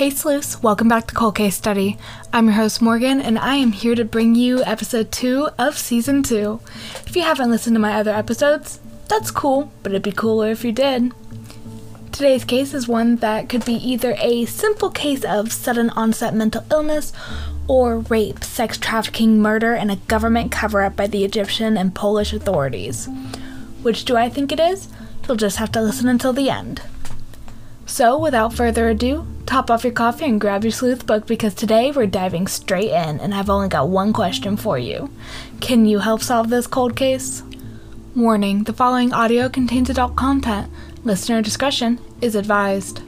Hey Sleuths, welcome back to Cold Case Study. I'm your host Morgan, and I am here to bring you episode 2 of season 2. If you haven't listened to my other episodes, that's cool, but it'd be cooler if you did. Today's case is one that could be either a simple case of sudden onset mental illness or rape, sex trafficking, murder, and a government cover up by the Egyptian and Polish authorities. Which do I think it is? You'll just have to listen until the end. So, without further ado, top off your coffee and grab your sleuth book because today we're diving straight in and I've only got one question for you. Can you help solve this cold case? Warning the following audio contains adult content. Listener discretion is advised.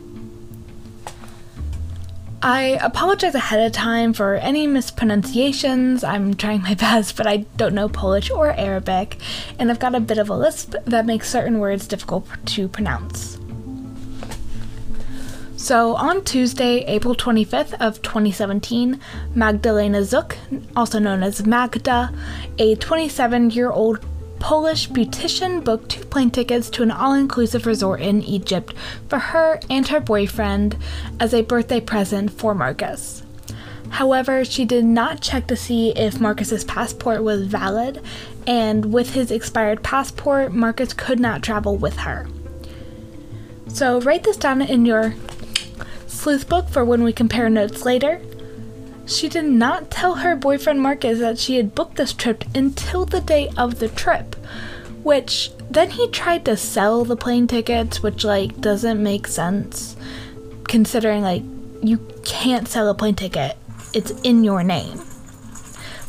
I apologize ahead of time for any mispronunciations. I'm trying my best, but I don't know Polish or Arabic, and I've got a bit of a lisp that makes certain words difficult to pronounce. So on Tuesday, April 25th of 2017, Magdalena Żuk, also known as Magda, a 27-year-old Polish beautician booked two plane tickets to an all-inclusive resort in Egypt for her and her boyfriend as a birthday present for Marcus. However, she did not check to see if Marcus's passport was valid, and with his expired passport, Marcus could not travel with her. So write this down in your sleuth book for when we compare notes later. She did not tell her boyfriend Marcus that she had booked this trip until the day of the trip, which then he tried to sell the plane tickets, which like doesn't make sense considering like you can't sell a plane ticket. It's in your name.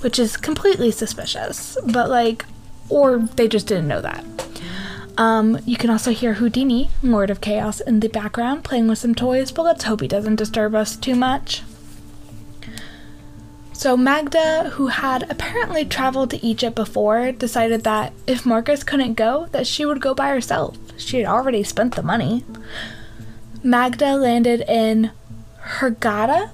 Which is completely suspicious, but like or they just didn't know that. Um, you can also hear Houdini, Lord of Chaos, in the background playing with some toys, but let's hope he doesn't disturb us too much. So, Magda, who had apparently traveled to Egypt before, decided that if Marcus couldn't go, that she would go by herself. She had already spent the money. Magda landed in Hurghada,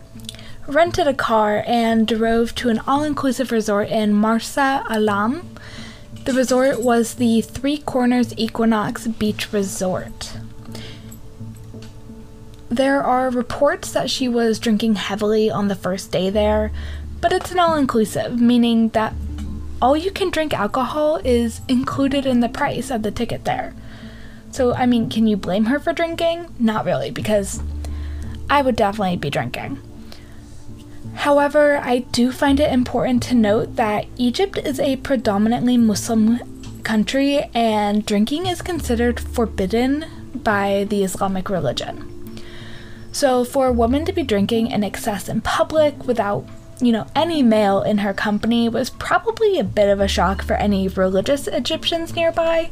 rented a car, and drove to an all inclusive resort in Marsa Alam, the resort was the Three Corners Equinox Beach Resort. There are reports that she was drinking heavily on the first day there, but it's an all inclusive, meaning that all you can drink alcohol is included in the price of the ticket there. So, I mean, can you blame her for drinking? Not really, because I would definitely be drinking. However, I do find it important to note that Egypt is a predominantly Muslim country and drinking is considered forbidden by the Islamic religion. So, for a woman to be drinking in excess in public without, you know, any male in her company was probably a bit of a shock for any religious Egyptians nearby.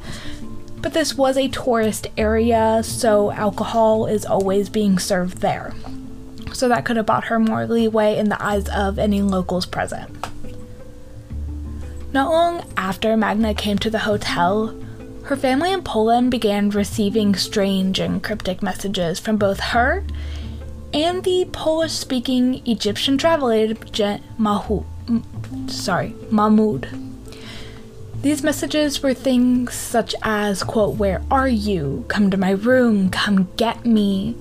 But this was a tourist area, so alcohol is always being served there so that could have bought her more leeway in the eyes of any locals present. Not long after Magda came to the hotel, her family in Poland began receiving strange and cryptic messages from both her and the Polish speaking Egyptian travel agent Mahu, sorry, Mahmoud. These messages were things such as, quote, Where are you? Come to my room, come get me,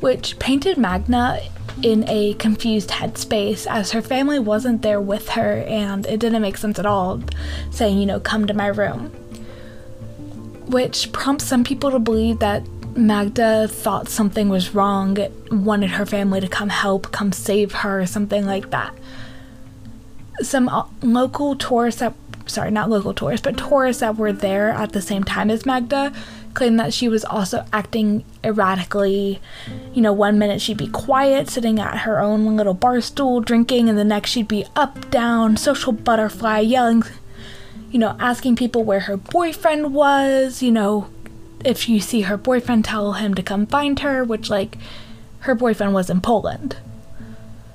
which painted Magda in a confused headspace as her family wasn't there with her and it didn't make sense at all saying, you know, come to my room. Which prompts some people to believe that Magda thought something was wrong, wanted her family to come help, come save her, or something like that. Some uh, local tourists that, sorry, not local tourists, but tourists that were there at the same time as Magda claimed that she was also acting erratically. You know, one minute she'd be quiet, sitting at her own little bar stool, drinking, and the next she'd be up, down, social butterfly, yelling, you know, asking people where her boyfriend was, you know, if you see her boyfriend, tell him to come find her, which, like, her boyfriend was in Poland.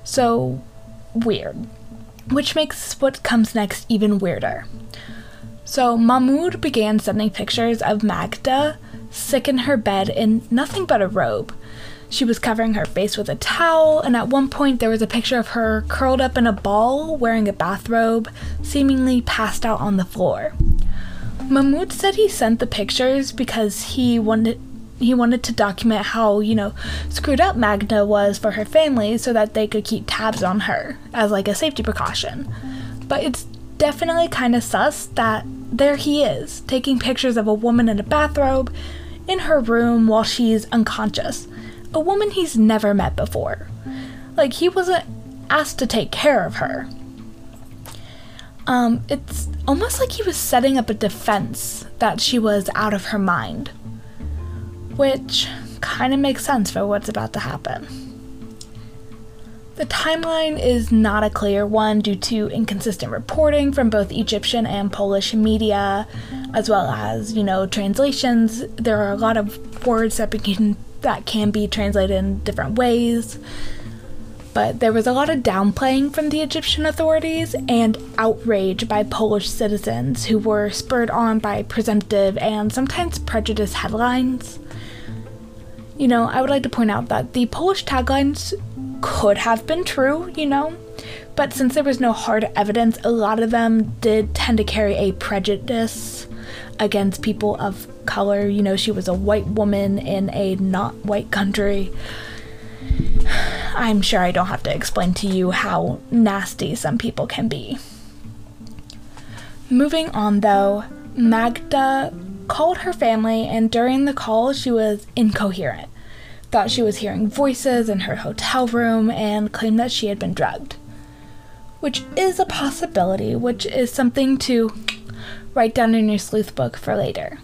So, weird. Which makes what comes next even weirder. So Mahmoud began sending pictures of Magda sick in her bed in nothing but a robe. She was covering her face with a towel, and at one point there was a picture of her curled up in a ball wearing a bathrobe, seemingly passed out on the floor. Mahmoud said he sent the pictures because he wanted he wanted to document how, you know, screwed up Magda was for her family so that they could keep tabs on her as like a safety precaution. But it's definitely kind of sus that there he is, taking pictures of a woman in a bathrobe in her room while she's unconscious. A woman he's never met before. Like, he wasn't asked to take care of her. Um, it's almost like he was setting up a defense that she was out of her mind. Which kind of makes sense for what's about to happen. The timeline is not a clear one due to inconsistent reporting from both Egyptian and Polish media, as well as, you know, translations. There are a lot of words that, begin, that can be translated in different ways. But there was a lot of downplaying from the Egyptian authorities and outrage by Polish citizens who were spurred on by presumptive and sometimes prejudiced headlines. You know, I would like to point out that the Polish taglines could have been true, you know, but since there was no hard evidence, a lot of them did tend to carry a prejudice against people of color. You know, she was a white woman in a not white country. I'm sure I don't have to explain to you how nasty some people can be. Moving on though, Magda called her family, and during the call, she was incoherent thought she was hearing voices in her hotel room and claimed that she had been drugged. Which is a possibility, which is something to write down in your sleuth book for later.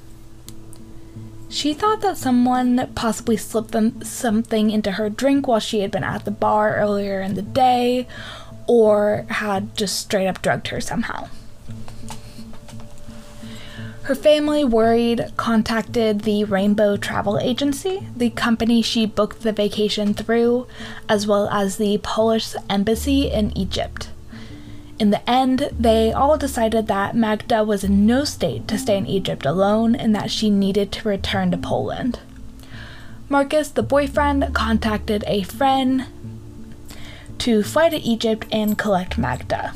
She thought that someone possibly slipped them something into her drink while she had been at the bar earlier in the day, or had just straight up drugged her somehow. Her family, worried, contacted the Rainbow Travel Agency, the company she booked the vacation through, as well as the Polish embassy in Egypt. In the end, they all decided that Magda was in no state to stay in Egypt alone and that she needed to return to Poland. Marcus, the boyfriend, contacted a friend to fly to Egypt and collect Magda.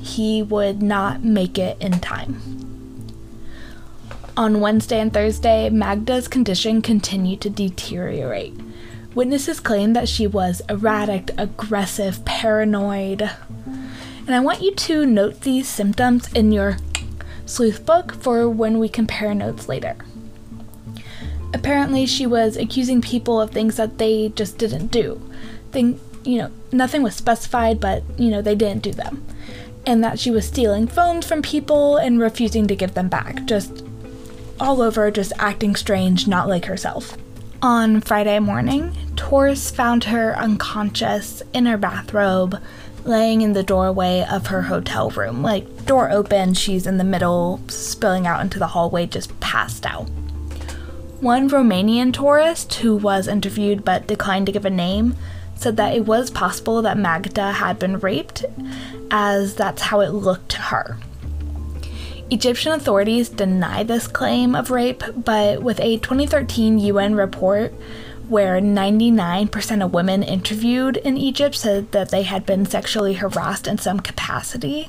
He would not make it in time. On Wednesday and Thursday, Magda's condition continued to deteriorate. Witnesses claimed that she was erratic, aggressive, paranoid. And I want you to note these symptoms in your sleuth book for when we compare notes later. Apparently, she was accusing people of things that they just didn't do. Thing, you know, nothing was specified, but you know, they didn't do them. And that she was stealing phones from people and refusing to give them back, just all over, just acting strange, not like herself. On Friday morning, Taurus found her unconscious in her bathrobe, laying in the doorway of her hotel room. Like, door open, she's in the middle, spilling out into the hallway, just passed out. One Romanian tourist who was interviewed but declined to give a name said that it was possible that Magda had been raped, as that's how it looked to her. Egyptian authorities deny this claim of rape, but with a 2013 UN report where 99% of women interviewed in Egypt said that they had been sexually harassed in some capacity,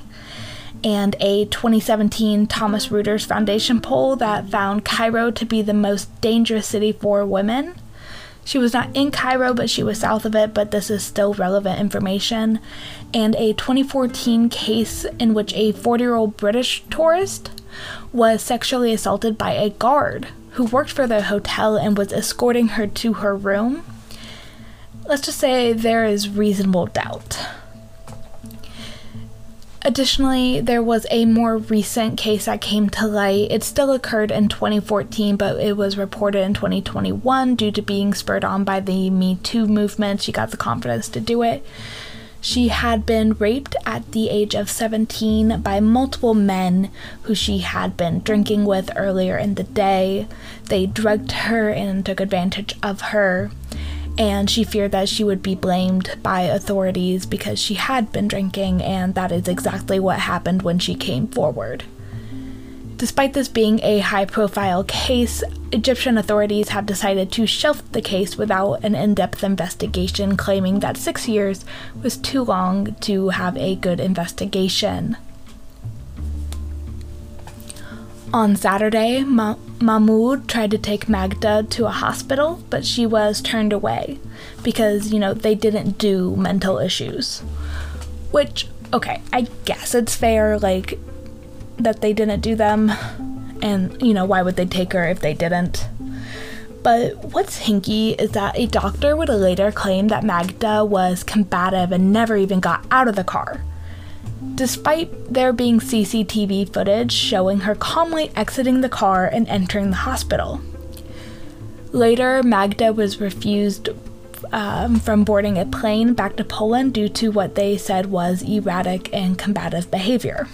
and a 2017 Thomas Reuters Foundation poll that found Cairo to be the most dangerous city for women, she was not in Cairo, but she was south of it, but this is still relevant information. And a 2014 case in which a 40 year old British tourist was sexually assaulted by a guard who worked for the hotel and was escorting her to her room. Let's just say there is reasonable doubt. Additionally, there was a more recent case that came to light. It still occurred in 2014, but it was reported in 2021 due to being spurred on by the Me Too movement. She got the confidence to do it. She had been raped at the age of 17 by multiple men who she had been drinking with earlier in the day. They drugged her and took advantage of her and she feared that she would be blamed by authorities because she had been drinking, and that is exactly what happened when she came forward. Despite this being a high profile case, Egyptian authorities have decided to shelf the case without an in depth investigation, claiming that six years was too long to have a good investigation. On Saturday, Ma- Mahmoud tried to take Magda to a hospital, but she was turned away because, you know, they didn't do mental issues. Which, okay, I guess it's fair, like, that they didn't do them. And, you know, why would they take her if they didn't? But what's hinky is that a doctor would later claim that Magda was combative and never even got out of the car. Despite there being CCTV footage showing her calmly exiting the car and entering the hospital. Later, Magda was refused um, from boarding a plane back to Poland due to what they said was erratic and combative behavior.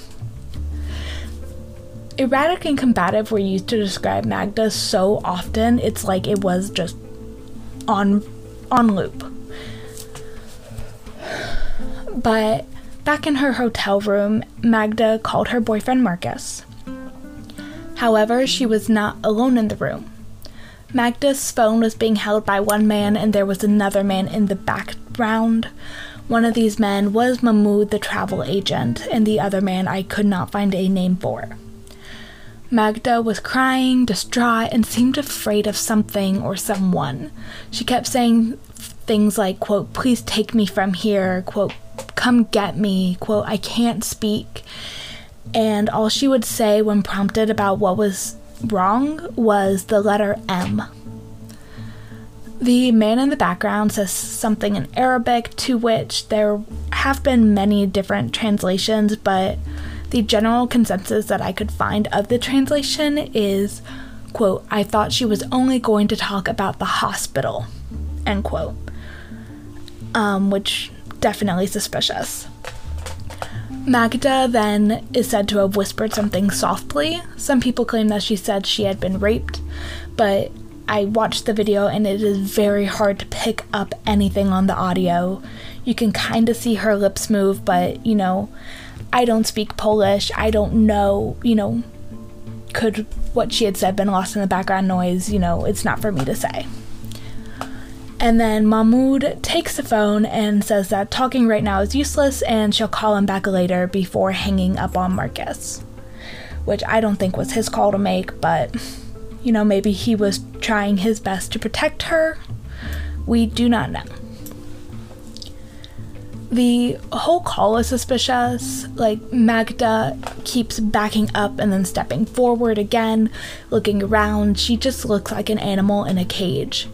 Erratic and combative were used to describe Magda so often, it's like it was just on on loop. But back in her hotel room, Magda called her boyfriend Marcus. However, she was not alone in the room. Magda's phone was being held by one man, and there was another man in the background. One of these men was Mahmoud, the travel agent, and the other man I could not find a name for. Magda was crying, distraught, and seemed afraid of something or someone. She kept saying things like, quote, please take me from here, quote, come get me, quote, I can't speak. And all she would say when prompted about what was wrong was the letter M. The man in the background says something in Arabic to which there have been many different translations, but the general consensus that I could find of the translation is, quote, I thought she was only going to talk about the hospital, end quote. Um, which definitely suspicious. Magda then is said to have whispered something softly. Some people claim that she said she had been raped, but I watched the video and it is very hard to pick up anything on the audio. You can kind of see her lips move, but you know, I don't speak Polish. I don't know, you know, could what she had said been lost in the background noise? You know, it's not for me to say. And then Mahmoud takes the phone and says that talking right now is useless and she'll call him back later before hanging up on Marcus. Which I don't think was his call to make, but you know, maybe he was trying his best to protect her. We do not know the whole call is suspicious. Like, Magda keeps backing up and then stepping forward again, looking around. She just looks like an animal in a cage.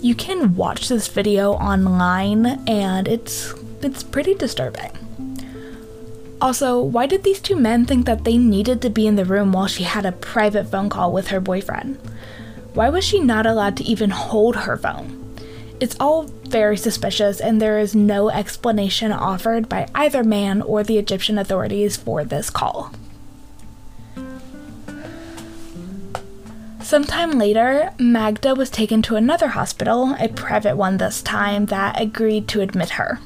You can watch this video online and it's it's pretty disturbing. Also, why did these two men think that they needed to be in the room while she had a private phone call with her boyfriend? Why was she not allowed to even hold her phone? It's all very suspicious, and there is no explanation offered by either man or the Egyptian authorities for this call. Sometime later, Magda was taken to another hospital, a private one this time, that agreed to admit her.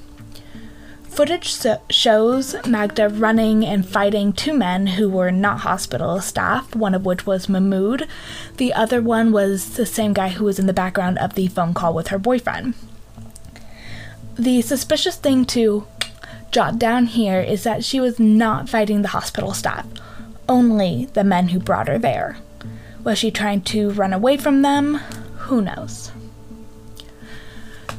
Footage so- shows Magda running and fighting two men who were not hospital staff, one of which was Mahmoud. The other one was the same guy who was in the background of the phone call with her boyfriend. The suspicious thing to jot down here is that she was not fighting the hospital staff, only the men who brought her there. Was she trying to run away from them? Who knows?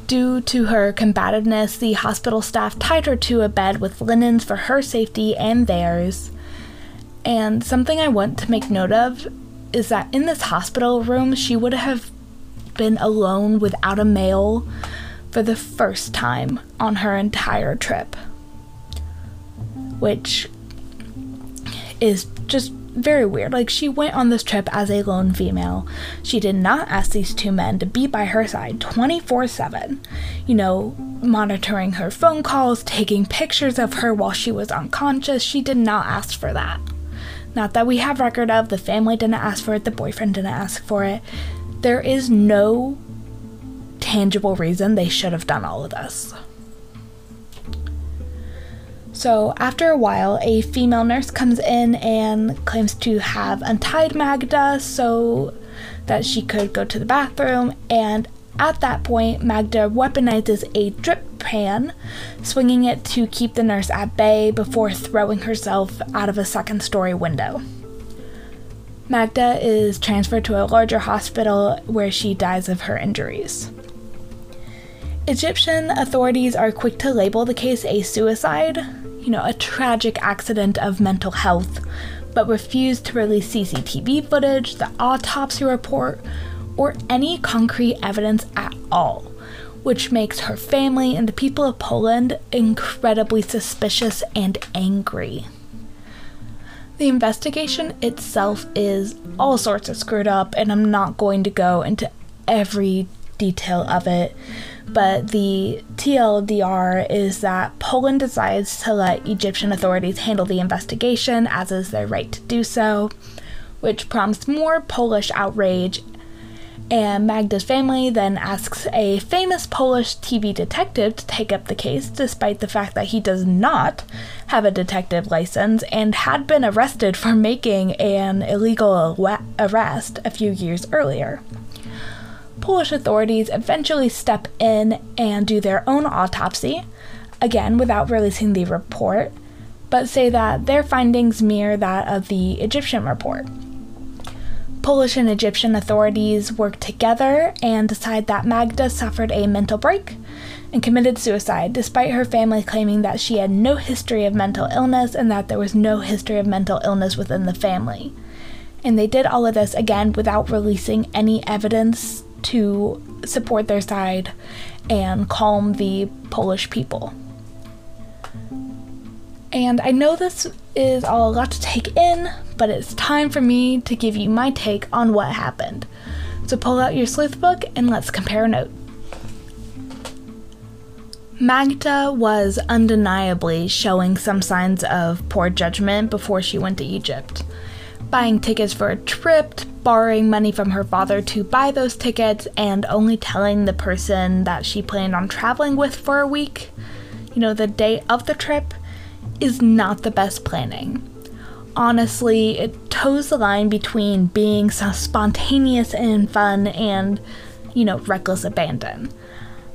Due to her combativeness, the hospital staff tied her to a bed with linens for her safety and theirs. And something I want to make note of is that in this hospital room, she would have been alone without a male for the first time on her entire trip. Which is just very weird. Like, she went on this trip as a lone female. She did not ask these two men to be by her side 24 7. You know, monitoring her phone calls, taking pictures of her while she was unconscious. She did not ask for that. Not that we have record of, the family didn't ask for it, the boyfriend didn't ask for it. There is no tangible reason they should have done all of this. So, after a while, a female nurse comes in and claims to have untied Magda so that she could go to the bathroom. And at that point, Magda weaponizes a drip pan, swinging it to keep the nurse at bay before throwing herself out of a second story window. Magda is transferred to a larger hospital where she dies of her injuries. Egyptian authorities are quick to label the case a suicide, you know, a tragic accident of mental health, but refused to release CCTV footage, the autopsy report, or any concrete evidence at all, which makes her family and the people of Poland incredibly suspicious and angry. The investigation itself is all sorts of screwed up, and I'm not going to go into every detail of it. But the TLDR is that Poland decides to let Egyptian authorities handle the investigation, as is their right to do so, which prompts more Polish outrage and Magda's family then asks a famous Polish TV detective to take up the case, despite the fact that he does not have a detective license and had been arrested for making an illegal arrest a few years earlier. Polish authorities eventually step in and do their own autopsy, again without releasing the report, but say that their findings mirror that of the Egyptian report. Polish and Egyptian authorities work together and decide that Magda suffered a mental break and committed suicide, despite her family claiming that she had no history of mental illness and that there was no history of mental illness within the family. And they did all of this again without releasing any evidence to support their side and calm the Polish people. And I know this is all a lot to take in, but it's time for me to give you my take on what happened. So pull out your sleuth book and let's compare notes. Magda was undeniably showing some signs of poor judgment before she went to Egypt. Buying tickets for a trip, borrowing money from her father to buy those tickets, and only telling the person that she planned on traveling with for a week, you know, the day of the trip, is not the best planning. Honestly, it toes the line between being so spontaneous and fun and, you know, reckless abandon.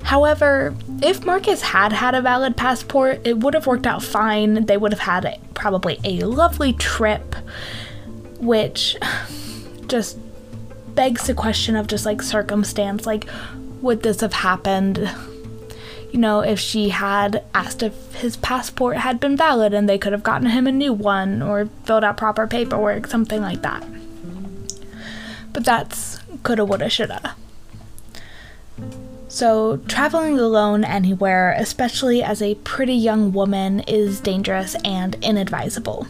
However, if Marcus had had a valid passport, it would have worked out fine. They would have had probably a lovely trip, which just begs the question of just like circumstance like, would this have happened you know, if she had asked if his passport had been valid and they could have gotten him a new one or filled out proper paperwork, something like that. But that's coulda, woulda, shoulda. So, traveling alone anywhere, especially as a pretty young woman, is dangerous and inadvisable.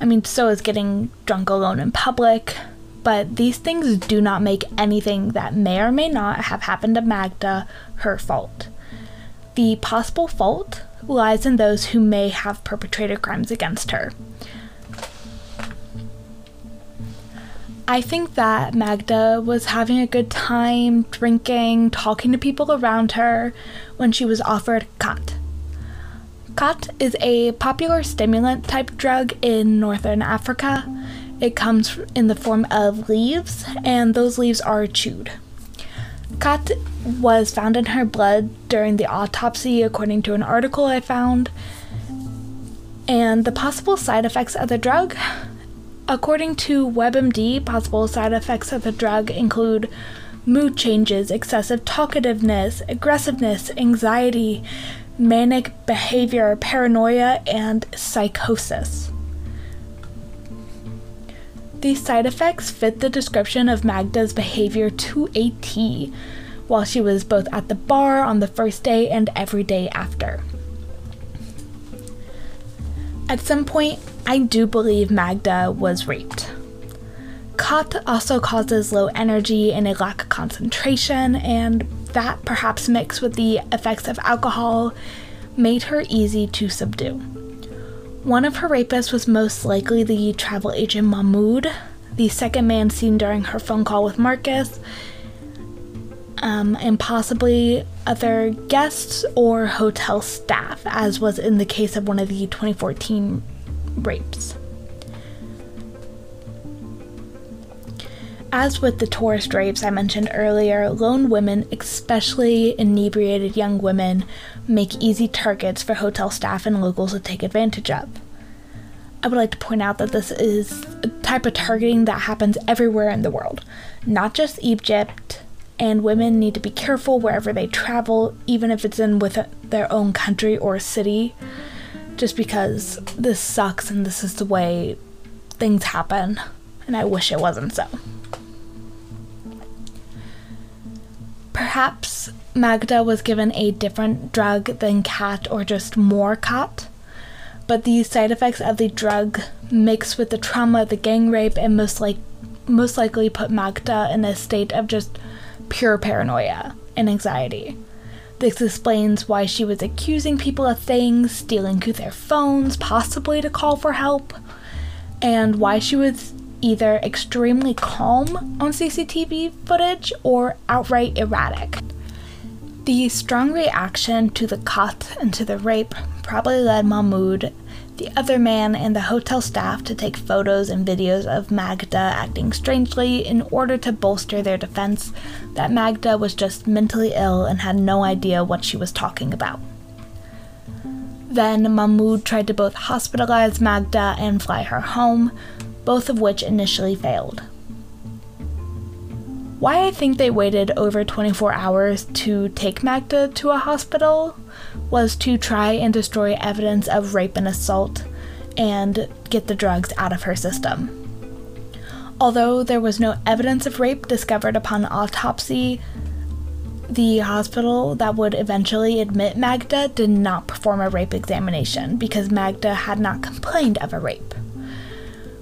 I mean, so is getting drunk alone in public, but these things do not make anything that may or may not have happened to Magda her fault. The possible fault lies in those who may have perpetrated crimes against her. I think that Magda was having a good time drinking, talking to people around her when she was offered khat. Khat is a popular stimulant type drug in northern Africa it comes in the form of leaves, and those leaves are chewed. Khat was found in her blood during the autopsy, according to an article I found. And the possible side effects of the drug, according to WebMD, possible side effects of the drug include mood changes, excessive talkativeness, aggressiveness, anxiety, manic behavior, paranoia, and psychosis. These side effects fit the description of Magda's behavior to a T, while she was both at the bar on the first day and every day after. At some point, I do believe Magda was raped. Khat also causes low energy and a lack of concentration, and that, perhaps mixed with the effects of alcohol, made her easy to subdue. One of her rapists was most likely the travel agent Mahmoud, the second man seen during her phone call with Marcus, um, and possibly other guests or hotel staff, as was in the case of one of the 2014 rapes. As with the tourist rapes I mentioned earlier, lone women, especially inebriated young women, make easy targets for hotel staff and locals to take advantage of. I would like to point out that this is a type of targeting that happens everywhere in the world, not just Egypt, and women need to be careful wherever they travel, even if it's in with their own country or city, just because this sucks and this is the way things happen, and I wish it wasn't so. Perhaps Magda was given a different drug than khat or just more khat but the side effects of the drug mixed with the trauma of the gang rape and most like most likely put Magda in a state of just pure paranoia and anxiety. This explains why she was accusing people of things, stealing through their phones, possibly to call for help, and why she was either extremely calm on CCTV footage or outright erratic. The strong reaction to the khat and to the rape probably led Mahmoud, the other man, and the hotel staff to take photos and videos of Magda acting strangely in order to bolster their defense that Magda was just mentally ill and had no idea what she was talking about. Then Mahmoud tried to both hospitalize Magda and fly her home, both of which initially failed. Why I think they waited over 24 hours to take Magda to a hospital was to try and destroy evidence of rape and assault and get the drugs out of her system. Although there was no evidence of rape discovered upon autopsy, the hospital that would eventually admit Magda did not perform a rape examination because Magda had not complained of a rape.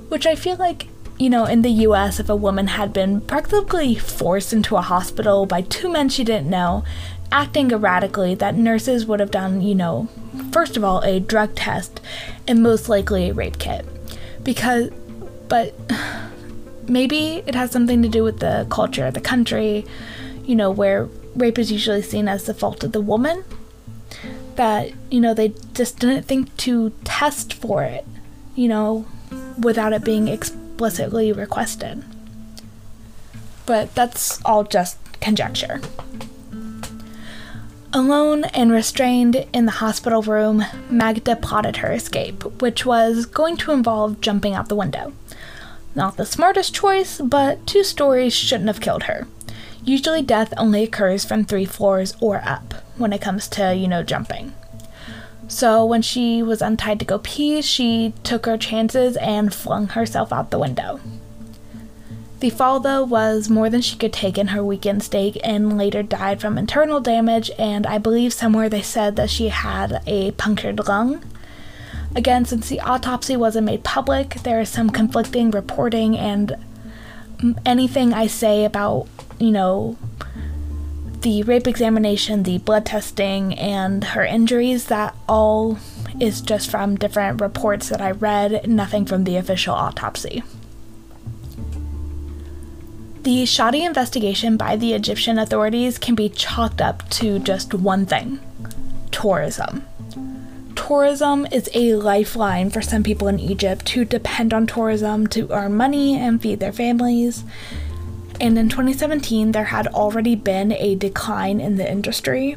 Which I feel like you know, in the US, if a woman had been practically forced into a hospital by two men she didn't know, acting erratically, that nurses would have done, you know, first of all, a drug test and most likely a rape kit. Because, but maybe it has something to do with the culture of the country, you know, where rape is usually seen as the fault of the woman. That, you know, they just didn't think to test for it, you know, without it being explicitly requested. But that's all just conjecture. Alone and restrained in the hospital room, Magda plotted her escape, which was going to involve jumping out the window. Not the smartest choice, but two stories shouldn't have killed her. Usually, death only occurs from three floors or up when it comes to, you know, jumping. So when she was untied to go pee, she took her chances and flung herself out the window. The fall, though, was more than she could take in her weekend stay and later died from internal damage, and I believe somewhere they said that she had a punctured lung. Again, since the autopsy wasn't made public, there is some conflicting reporting, and anything I say about, you know, the rape examination, the blood testing, and her injuries, that all is just from different reports that I read, nothing from the official autopsy. The shoddy investigation by the Egyptian authorities can be chalked up to just one thing tourism. Tourism is a lifeline for some people in Egypt who depend on tourism to earn money and feed their families and in 2017 there had already been a decline in the industry.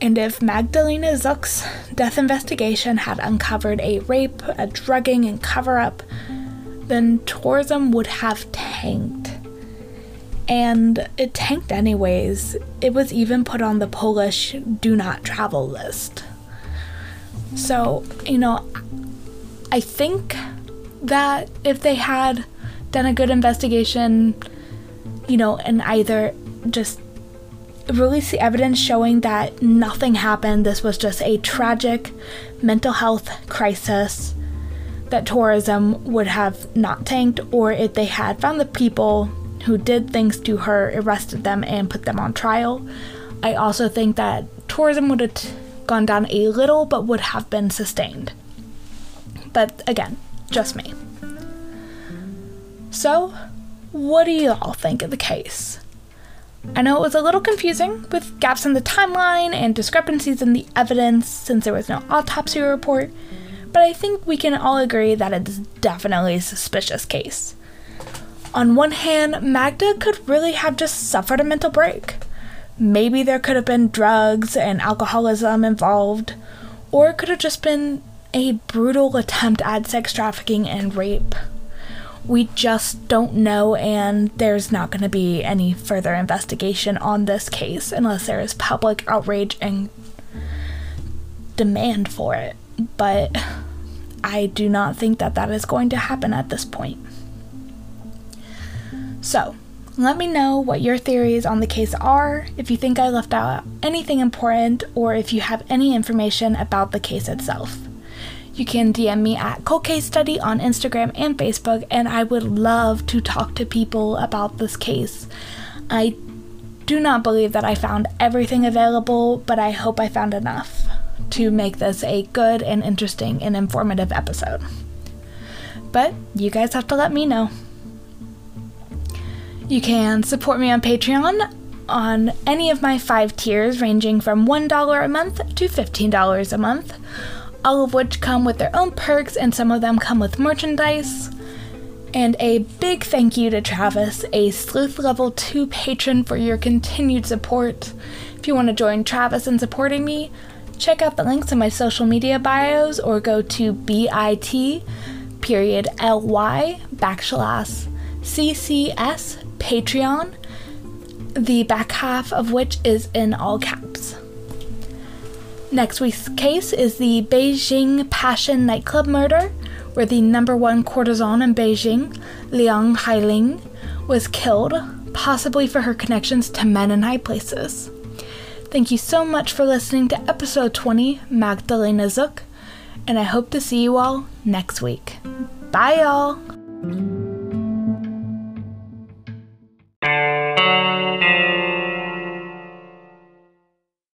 And if Magdalena Żuk's death investigation had uncovered a rape, a drugging, and cover up, then tourism would have tanked. And it tanked anyways. It was even put on the Polish do not travel list. So, you know, I think that if they had done a good investigation, you know, and either just release the evidence showing that nothing happened, this was just a tragic mental health crisis, that tourism would have not tanked, or if they had found the people who did things to her, arrested them, and put them on trial. I also think that tourism would have gone down a little, but would have been sustained. But again, just me. So, what do you all think of the case? I know it was a little confusing with gaps in the timeline and discrepancies in the evidence since there was no autopsy report, but I think we can all agree that it's definitely a suspicious case. On one hand, Magda could really have just suffered a mental break. Maybe there could have been drugs and alcoholism involved, or it could have just been a brutal attempt at sex trafficking and rape. We just don't know, and there's not going to be any further investigation on this case unless there is public outrage and demand for it. But I do not think that that is going to happen at this point. So, let me know what your theories on the case are, if you think I left out anything important, or if you have any information about the case itself. You can DM me at Cold Case Study on Instagram and Facebook, and I would love to talk to people about this case. I do not believe that I found everything available, but I hope I found enough to make this a good and interesting and informative episode. But you guys have to let me know. You can support me on Patreon on any of my five tiers, ranging from $1 a month to $15 a month, all of which come with their own perks, and some of them come with merchandise. And a big thank you to Travis, a Sleuth Level 2 patron, for your continued support. If you want to join Travis in supporting me, check out the links in my social media bios or go to bit period ly backslash ccs Patreon, the back half of which is in all caps. Next week's case is the Beijing Passion nightclub murder, where the number one courtesan in Beijing, Liang Hailing, was killed, possibly for her connections to men in high places. Thank you so much for listening to episode 20, Magdalena Żuk, and I hope to see you all next week. Bye, y'all!